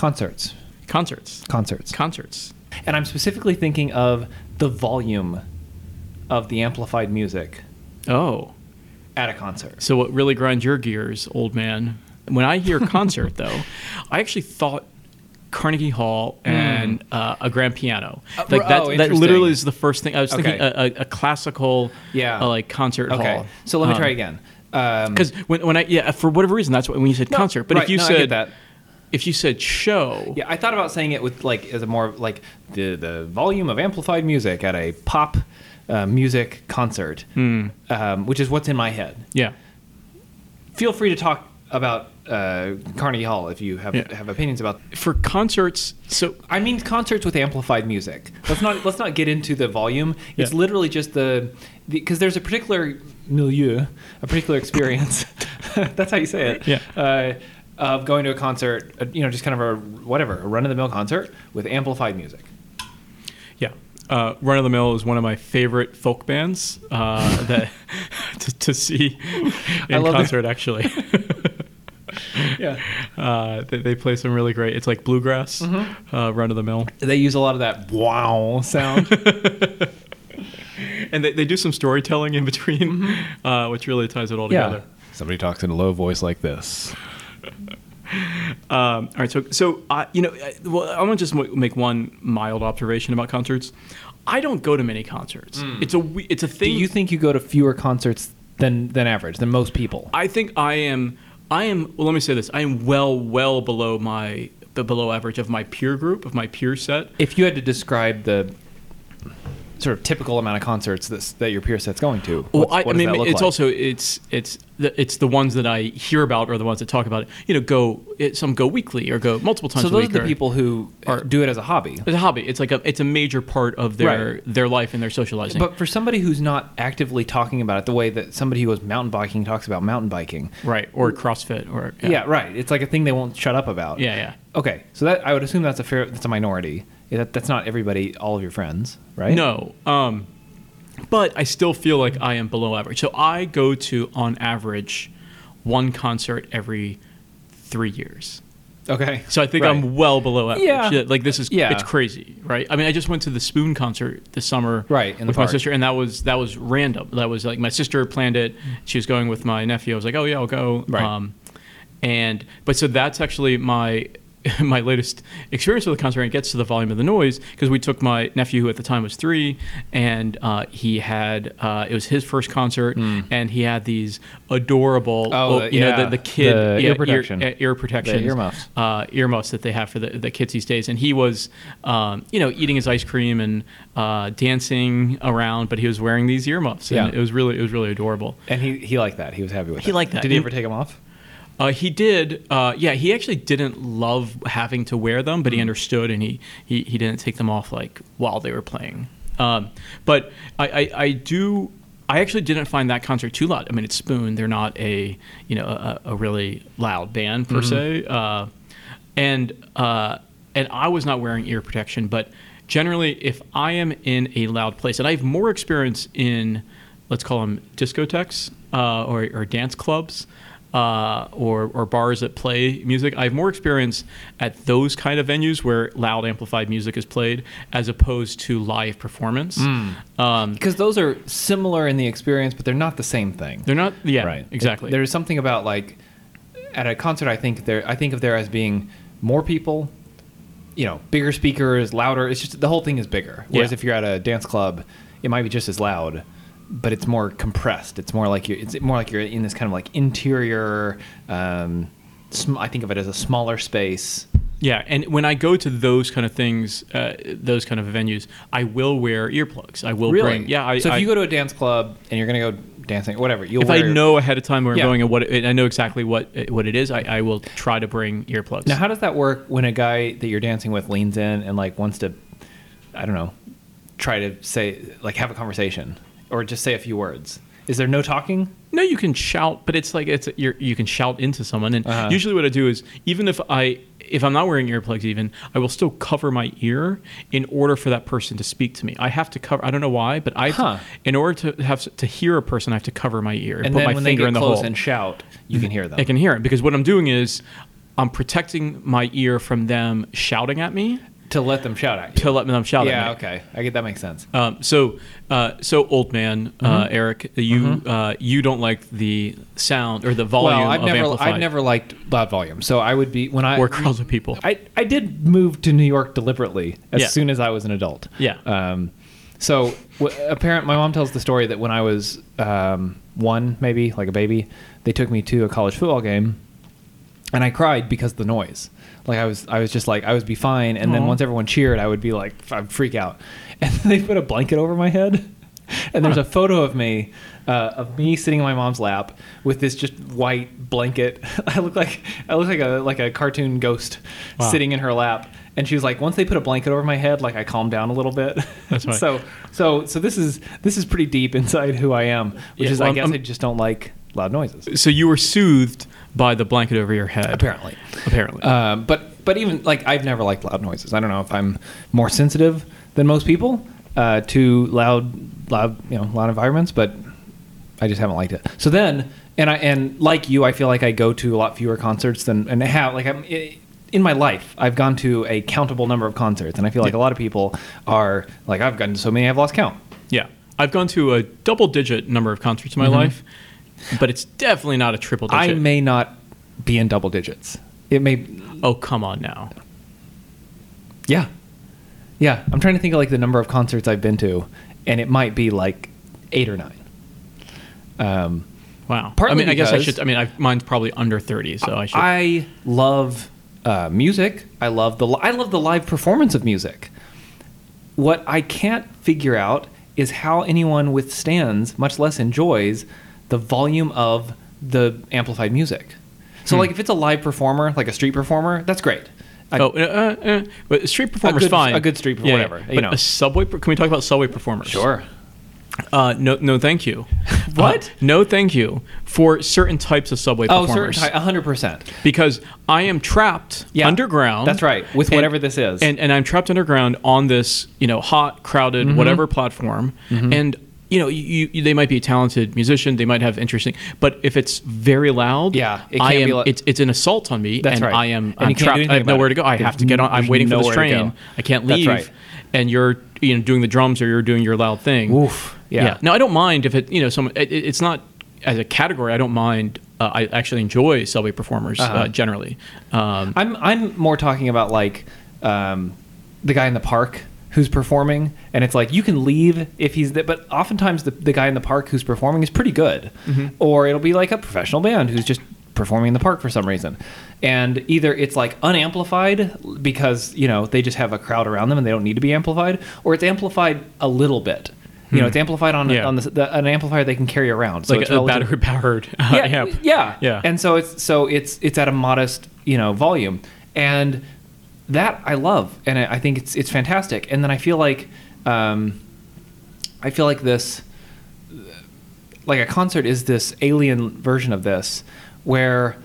concerts, Concerts. concerts, Concerts. and I'm specifically thinking of the volume of the amplified music Oh. at a concert. So what really grinds your gears, old man? When I hear concert, though, I actually thought Carnegie Hall and uh, a grand piano. Uh, like oh, that, that interesting. literally is the first thing I was thinking. Okay. A, a, a classical, Yeah. uh, like concert Okay, hall. so let me try again. Um, Because when, when I yeah for whatever reason that's what when you said No, concert. But right, if you no, I get said that. If you said show, Yeah, I thought about saying it with like as a more like the the volume of amplified music at a pop uh, music concert, um, which is what's in my head. yeah, Feel free to talk about uh, Carnegie Hall if you have Yeah. have opinions about. for concerts. So I mean concerts with amplified music. Let's not let's not get into the volume. It's literally just the because there's a particular milieu, a particular experience. That's how you say it. Yeah. Uh, of going to a concert, uh, you know, just kind of a whatever, a run of the mill concert with amplified music. Yeah. Uh, Run of the Mill is one of my favorite folk bands uh, that to, to see in love it. concert. Actually, Yeah. uh, they, they play some really great. It's like bluegrass. Mm-hmm. Uh, Run of the Mill, They use a lot of that wow sound. and they, they do some storytelling in between, uh, which really ties it all together. Somebody talks in a low voice like this. Um, all right, so so uh, you know, I- well, I'm gonna just make one mild observation about concerts. I don't go to many concerts. It's a it's a thing. Do thing. you think you go to fewer concerts than than average, than most people? I think I am. I am. Well, let me say this. I am well, well below my the below average of my peer group of my peer set. If you had to describe the sort of typical amount of concerts that, that your peer set's going to, Well, what's- I, what I mean, that look it's like? also it's it's the, it's the ones that I hear about or the ones that talk about it. You know, go it, some go weekly or go multiple times. so a those are the people who are- do it as a hobby. It's a hobby. It's like a it's a major part of their Right. their life and their socializing. But for somebody who's not actively talking about it the way that somebody who goes mountain biking talks about mountain biking, right or CrossFit or yeah, right. It's like a thing they won't shut up about. yeah yeah. Okay, so that I would assume that's a fair, that's a minority. Yeah, That, that's not everybody, all of your friends, right? No. Um, but I still feel like I am below average. So I go to, on average, one concert every three years. Okay. So I think Right. I'm well below average. Yeah. Like this is Yeah. it's crazy, right? I mean, I just went to the Spoon concert this summer, Right, with my sister, and that was that was random. That was like my sister planned it. She was going with my nephew. I was like, oh yeah, I'll go. Right. Um, and but so that's actually my my latest experience with the concert. And it gets to the volume of the noise because we took my nephew, who at the time was three, and uh, he had uh, it was his first concert, and he had these adorable. Oh, oh, the- you know, the, the kid The yeah, ear protection. ear, ear protection, earmuffs. uh, earmuffs that they have for the, the kids these days. And he was, um, you know, eating his ice cream and uh, dancing around, but he was wearing these earmuffs. And Yeah. it was really, it was really adorable. And he, he liked that. He was happy with He it. liked that. Did he He- ever take them off? Uh, he did, uh, yeah. He actually didn't love having to wear them, but he understood, and he, he, he didn't take them off like while they were playing. Um, but I, I, I do. I actually didn't find that concert too loud. I mean, it's Spoon; they're not a you know a, a really loud band per se, uh, and uh, and I was not wearing ear protection. But generally, if I am in a loud place, and I have more experience in let's call them discotheques uh, or, or dance clubs uh, or, or bars that play music. I have more experience at those kind of venues where loud amplified music is played as opposed to live performance. Um, Because those are similar in the experience, but they're not the same thing. they're not, yeah, right. exactly. There's something about like at a concert. I think there. I think of there as being more people. You know, bigger speakers, louder. It's just the whole thing is bigger. Whereas Yeah. if you're at a dance club, it might be just as loud, but it's more compressed. It's more like you're. It's more like you're in this kind of like interior. Um, sm- I think of it as a smaller space. Yeah, and when I go to those kind of things, uh, those kind of venues, I will wear earplugs. I will bring. Yeah, I, so if I, you go to a dance club and you're gonna go dancing, whatever, you'll if I know ahead of time where Yeah. I'm going and what it, I know exactly what what it is, I, I will try to bring earplugs. Now, how does that work when a guy that you're dancing with leans in and like wants to, I don't know, try to say like have a conversation or just say a few words? Is there no talking? No, you can shout, but it's like it's you're, you can shout into someone. And Uh-huh. usually, what I do is even if I if I'm not wearing earplugs, even I will still cover my ear in order for that person to speak to me. I have to cover. I don't know why, but I Huh. in order to have to hear a person, I have to cover my ear and, And put my finger in the close hole. and shout, you can hear them. I can hear it because what I'm doing is I'm protecting my ear from them shouting at me to let them shout at you. to let them shout yeah, at me. okay. I get that makes sense. Um, so, uh, so old man uh, Mm-hmm. Eric, you uh, you don't like the sound or the volume well, I've of never amplified I've never liked loud volume. So I would be when I or crowds of people. I, I did move to New York deliberately as Yeah. soon as I was an adult. Yeah. Um, so w- a parent, my mom tells the story that when I was um, one, maybe like a baby, they took me to a college football game, and I cried because of the noise. Like I was, I was just like I would be fine, and then once everyone cheered, I would be like, I'd freak out, and they put a blanket over my head. And there's a photo of me, uh, of me sitting in my mom's lap with this just white blanket. I look like I look like a like a cartoon ghost Wow. sitting in her lap. And she was like, once they put a blanket over my head, like I calmed down a little bit. That's right. so so so this is this is pretty deep inside who I am, which Yeah, is well, I guess I'm- I just don't like loud noises. So you were soothed by the blanket over your head. Apparently. Apparently. Um, but but even like I've never liked loud noises. I don't know if I'm more sensitive than most people uh, to loud loud you know loud environments, but I just haven't liked it. So then and I and like you, I feel like I go to a lot fewer concerts than and have like I'm. i in my life, I've gone to a countable number of concerts, and I feel like Yeah. a lot of people are like, I've gone to so many, I've lost count. yeah. I've gone to a double digit number of concerts in my life, but it's definitely not a triple digit. I may not be in double digits. It may, oh, come on now. Yeah. Yeah. I'm trying to think of like the number of concerts I've been to, and it might be like eight or nine. Um, Wow. Partly I mean, I guess I should. I mean, I, mine's probably under 30, so I should. I love uh, music. I love the I love the live performance of music. What I can't figure out is how anyone withstands, much less enjoys, the volume of the amplified music. So, Hmm. like, if it's a live performer, like a street performer, that's great. I- oh, uh, uh, uh, but street performer's good- fine. a good street- Yeah, whatever, yeah. you know. a subway. Can we talk about subway performers? sure. Uh, no, no, thank you. What? Uh, no, thank you for certain types of subway Oh, certain performers. type, hundred percent. because I am trapped Yeah, underground. that's right, with and- whatever this is. and and I'm trapped underground on this you know hot, crowded, Mm-hmm. whatever platform, and. You know, you, you, they might be a talented musician. They might have interesting, but if it's very loud, Yeah, it I am. like- it's it's an assault on me, That's and right. I am. And I'm you can't do trapped. I have nowhere it. to go. I have to get on. I'm waiting for this train. I can't That's leave. right. And you're you know doing the drums or you're doing your loud thing. Oof. Yeah. Now I don't mind if it you know someone. It, it- it's not as a category. I don't mind. Uh, I actually enjoy subway performers uh Uh-huh. generally. Um, I'm I'm more talking about like um, the guy in the park who's performing, and it's like you can leave if he's there, but oftentimes the, the guy in the park who's performing is pretty good, Mm-hmm. or it'll be like a professional band who's just performing in the park for some reason, and either it's like unamplified because you know they just have a crowd around them and they don't need to be amplified, or it's amplified a little bit. You know, it's amplified on Hmm. Yeah. on the, the, an amplifier they can carry around, so like it's a battery powered uh, yeah, amp. yeah, Yeah. And so it's so it's it's at a modest you know volume, and that I love, and I I think it's it's fantastic. And then I feel like um, I feel like this like a concert is this alien version of this where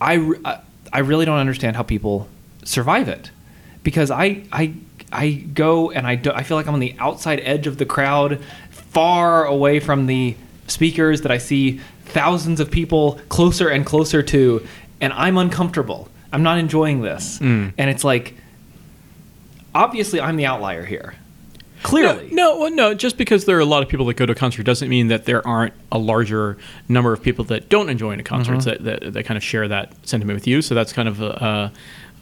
I I- I really don't understand how people survive it because I I I go and I do, I feel like I'm on the outside edge of the crowd, far away from the speakers that I see thousands of people closer and closer to, and I'm uncomfortable. I'm not enjoying this, Mm. and it's like obviously I'm the outlier here. Clearly, No, no, well, no. Just because there are a lot of people that go to a concert doesn't mean that there aren't a larger number of people that don't enjoy a concert Mm-hmm. that, that, that kind of share that sentiment with you. So that's kind of a, uh,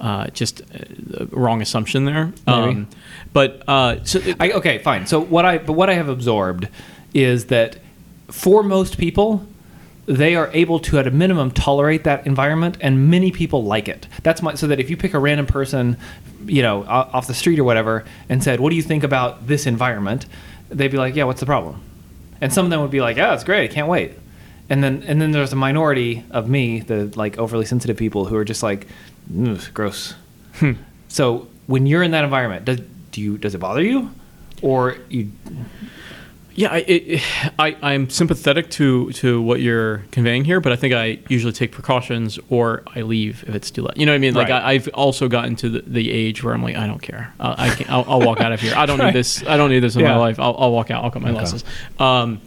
uh, just a wrong assumption there. Um, but uh, so it- I, okay, fine. So what I but what I have absorbed is that for most people, they are able to at a minimum tolerate that environment, and many people like it. That's my so that if you pick a random person, you know, off the street or whatever, and said, "What do you think about this environment?" They'd be like, "Yeah, what's the problem?" And some of them would be like, "Yeah, it's great. I can't wait." And then and then there's a minority of me, the like overly sensitive people, who are just like, "Ugh, "Gross." Hmm. So when you're in that environment, does do you does it bother you, or you? Yeah, I, it, I, I'm sympathetic to, to what you're conveying here, but I think I usually take precautions or I leave if it's too late. You know what I mean? Like Right. I, I've also gotten to the, the age where I'm like, I don't care. Uh, I can, I'll, I'll walk out of here. I don't Right. need this. I don't need this in Yeah. my life. I'll, I'll walk out. I'll cut my losses. Um,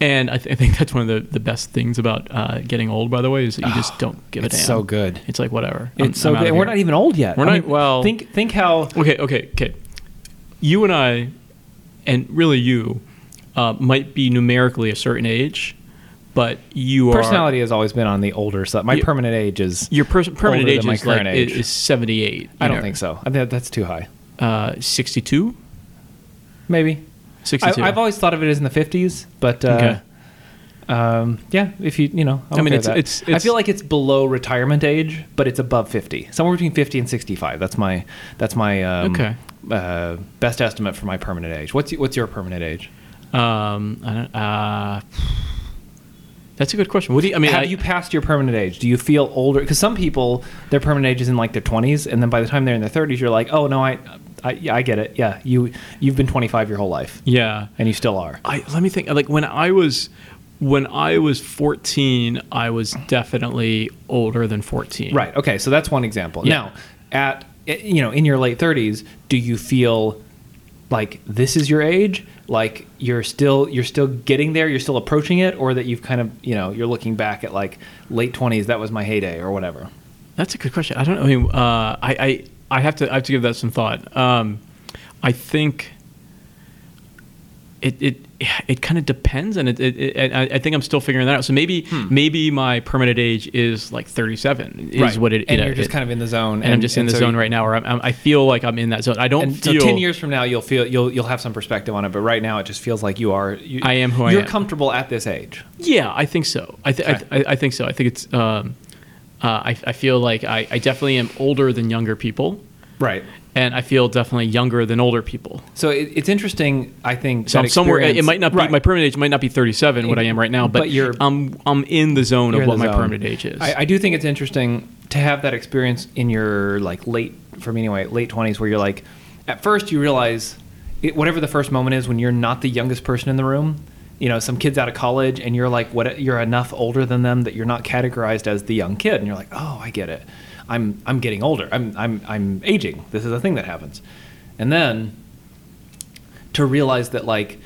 And I, th- I think that's one of the, the best things about uh, getting old, by the way, is that you just don't give a it's damn. so good. It's like whatever. It's I'm- so good. we're not even old yet. We're I not- well- think think how Okay, okay, okay. You and I, and really you, uh, might be numerically a certain age, but you are personality has always been on the older side. My You- permanent age is. Your pers- permanent age is like age. is seventy eight. I don't think so. I think that's too high. Uh, sixty two. Maybe. Sixty two. I've always thought of it as in the fifties, but uh, Okay. um, yeah, if you you know, I'm I mean, okay it's- that. it's- I feel like it's below retirement age, but it's above fifty, somewhere between fifty and sixty-five. That's my that's my um, Okay. uh, best estimate for my permanent age. What's what's your permanent age? Um, I don't, uh, that's a good question. What do you? I mean, Have I, you passed your permanent age? Do you feel older? Because some people, their permanent age is in like their twenties, and then by the time they're in their thirties, you're like, oh no, I, I, yeah, I get it. Yeah, you you've been twenty five your whole life, yeah. and you still are. I let me think. Like when I was when I was 14, I was definitely older than 14. Right. Okay. So that's one example. Yeah. Now, at you know, in your late thirties, do you feel like this is your age? Like you're still you're still getting there, you're still approaching it, or that you've kind of you know you're looking back at like late twenties, that was my heyday, or whatever. That's a good question. I don't know. I mean, uh, I, I I have to I have to give that some thought. Um, I think it it it kind of depends, and it, it, it I, I think I'm still figuring that out. So maybe maybe my permanent age is like 37 is what it. and you're just kind of in the zone, and, I'm just in the so zone right now, where I'm, I'm, I feel like I'm in that zone. I don't And so ten years from now, you'll feel you'll you'll have some perspective on it. But right now, it just feels like you are. You, I am who I You're am. comfortable at this age. Yeah, I think so. I, th- Okay. I, I, I think so. I think it's. Um, uh, I, I feel like I, I definitely am older than younger people, Right. and I feel definitely younger than older people. So it, it's interesting. I think So that I'm somewhere. It might not be Right. my permanent age. Might not be 37, what I am right now, but, But you're- I'm I'm in the zone of what my zone. permanent age is. I, I do think it's interesting to have that experience in your like late, for me anyway, late twenties, where you're like, at first you realize, it, whatever the first moment is when you're not the youngest person in the room. You know, some kids out of college, and you're like, what? You're enough older than them that you're not categorized as the young kid, and you're like, oh, I get it. I'm I'm getting older. I'm I'm I'm aging. This is a thing that happens, and then to realize that like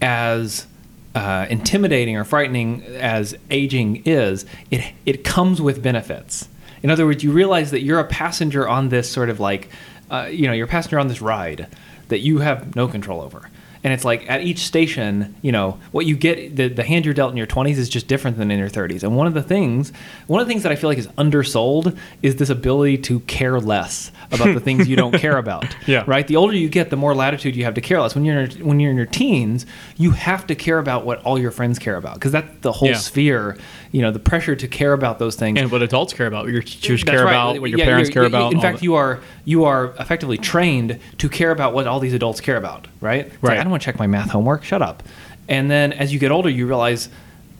as uh, intimidating or frightening as aging is, it it comes with benefits. In other words, you realize that you're a passenger on this sort of like, uh, you know, you're a passenger on this ride that you have no control over. And it's like at each station, you know, what you get, the, the hand you're dealt in your 20s is just different than in your 30s. And one of the things, one of the things that I feel like is undersold is this ability to care less about the things you don't care about. Yeah. Right? The older you get, the more latitude you have to care less. When you're when you're in your teens, you have to care about what all your friends care about because that's the whole Yeah. sphere. You know, the pressure to care about those things. and what adults care about, what your teachers That's care right. about, what your Yeah, parents care about. In fact, that. you are you are effectively trained to care about what all these adults care about. Right? It's Right. I don't want to check my math homework. Shut up. And then as you get older, you realize,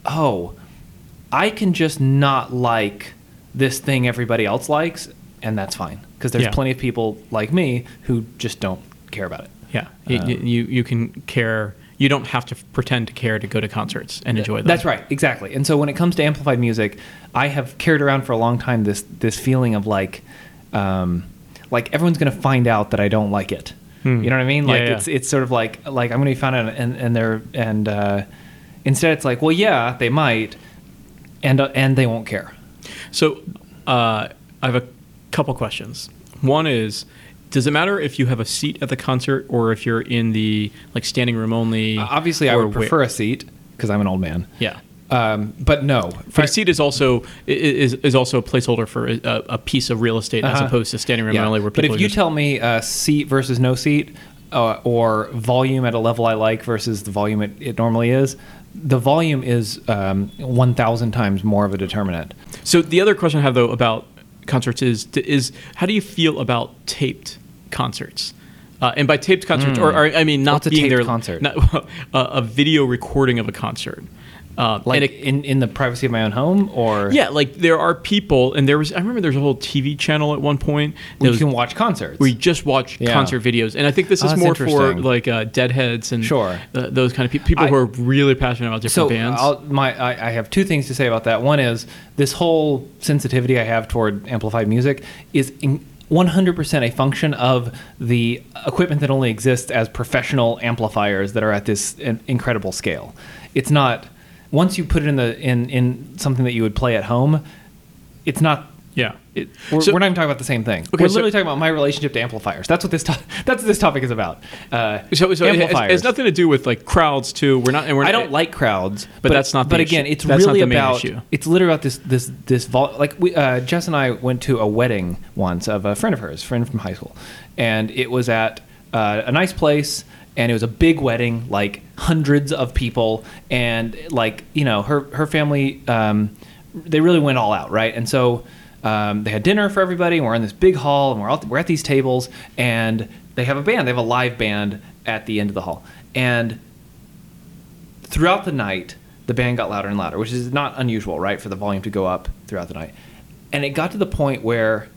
oh, I can just not like this thing everybody else likes, and that's fine because there's Yeah. plenty of people like me who just don't care about it. yeah, you, you you can care. You don't have to pretend to care to go to concerts and enjoy them. That's right, exactly. And so when it comes to amplified music, I have carried around for a long time this this feeling of like, um, like everyone's going to find out that I don't like it. Hmm. You know what I mean? Like yeah. it's it's sort of like like I'm going to be found out, and and they're and uh, instead it's like, well, yeah, they might, and uh, and they won't care. So uh, I have a couple questions. One is, does it matter if you have a seat at the concert or if you're in the like standing room only? Uh, Obviously, I or would where- prefer a seat because I'm an old man. Yeah. Um, but no, But a seat is also is is also a placeholder for a, a piece of real estate as Uh-huh. opposed to standing room Yeah. only, where but if you just- tell me uh, seat versus no seat, uh, or volume at a level I like versus the volume it, it normally is, the volume is um, 1,000 times more of a determinant. So the other question I have though about concerts is is how do you feel about taped concerts? Uh, and by taped concerts, or, or I mean not Hmm. What's a being taped there, concert? not, a, a video recording of a concert. Uh, Like it, in, in the privacy of my own home, or yeah, like there are people, and there was I remember there was a whole TV channel at one point that where you can watch concerts. where you just watch Yeah. concert videos, and I think this Oh, is more for like uh, deadheads and Sure. uh, those kind of people, people I- who are really passionate about different so bands. I'll, my I, I have two things to say about that. One is this whole sensitivity I have toward amplified music is in, 100% a function of the equipment that only exists as professional amplifiers that are at this incredible scale. It's not once you put it in the in in something that you would play at home, it's not Yeah. it, we're, So- we're not even talking about the same thing. Okay, we're so- literally talking about my relationship to amplifiers. That's what this to- that's what this topic is about. Uh, So, so it, has, amplifiers. it has nothing to do with like crowds too. We're not. And we're I don't like crowds, But that's not the But issue. again, it's That's really about. issue. It's literally about this this this vol- like we uh, Jess and I went to a wedding once of a friend of hers, friend from high school, and it was at uh, a nice place. And it was a big wedding, like hundreds of people, and like you know, her her family, um, they really went all out, right? And so um, they had dinner for everybody, and we're in this big hall, and we're all, we're at these tables, and they have a band, they have a live band at the end of the hall, and throughout the night, the band got louder and louder, which is not unusual, right, for the volume to go up throughout the night. And it got to the point where,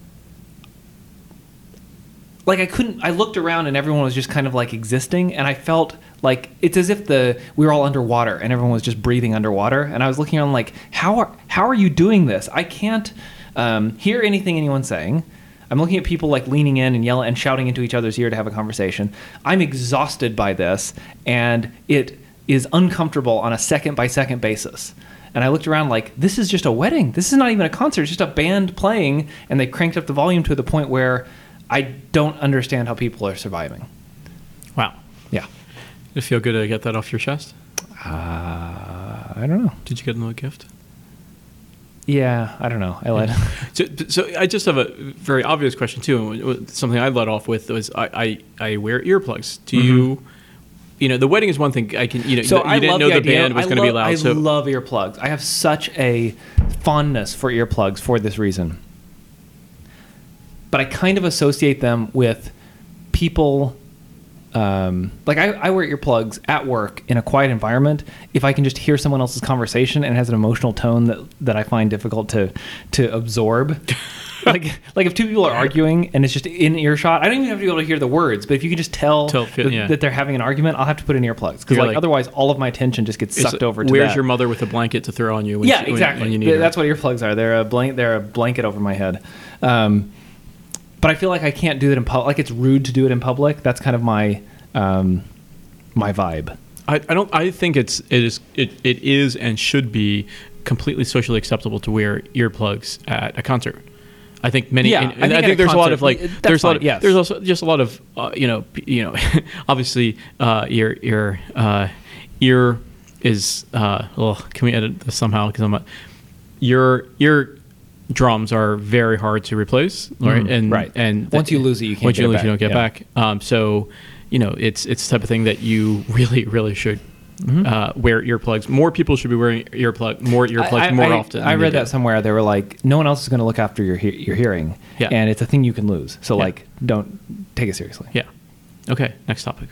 like, I couldn't. I looked around and everyone was just kind of like existing, and I felt like it's as if the we were all underwater and everyone was just breathing underwater. And I was looking around like, how are how are you doing this? I can't um, hear anything anyone's saying. I'm looking at people like leaning in and yelling and shouting into each other's ear to have a conversation. I'm exhausted by this, and it is uncomfortable on a second by second basis. And I looked around like, this is just a wedding. This is not even a concert. It's just a band playing, and they cranked up the volume to the point where I don't understand how people are surviving. Wow. Yeah. Did it feel good to get that off your chest? Uh, I don't know. Did you get another gift? Yeah, I don't know. I let. So, so I just have a very obvious question too. and Something I led off with was I, I, I wear earplugs. Do you, you know, the wedding is one thing. I can, you know, Mm-hmm. so you I didn't know the, idea- band was going to be loud. I so love earplugs. I have such a fondness for earplugs for this reason. But I kind of associate them with people. Um, like I, I wear earplugs at work in a quiet environment if I can just hear someone else's conversation and it has an emotional tone that, that I find difficult to to absorb. like like if two people are arguing and it's just in earshot, I don't even have to be able to hear the words, but if you can just tell, Tell- that, yeah. that they're having an argument, I'll have to put in earplugs because like, like- otherwise all of my attention just gets sucked over to Where's that. your mother with a blanket to throw on you? When yeah, she- when- exactly. When you need Th- her? That's what earplugs are. They're a blank. They're a blanket over my head. Um, but I feel like I can't do it in public. Like it's rude to do it in public. That's kind of my um, my vibe. I, I don't. I think it's it is it, it is and should be completely socially acceptable to wear earplugs at a concert. I think many. Yeah, and, I think I think, there's a lot of like there's a lot of, yes. there's also just a lot of uh, you know p- you know obviously uh, your your uh, ear is uh, well, can we edit this somehow because I'm not, your ear drums are very hard to replace right Mhm, and right. and Once you lose it, you can't once get you it lose you don't back, get yeah. back um, so you know it's it's the type of thing that you really really should Mm-hmm. uh, wear earplugs more people should be wearing earplug more earplugs I, I- more I- often I read that somewhere. They were like, no one else is going to look after your he- your hearing, Yeah. and it's a thing you can lose. So Yeah. like, don't take it seriously. yeah okay next topic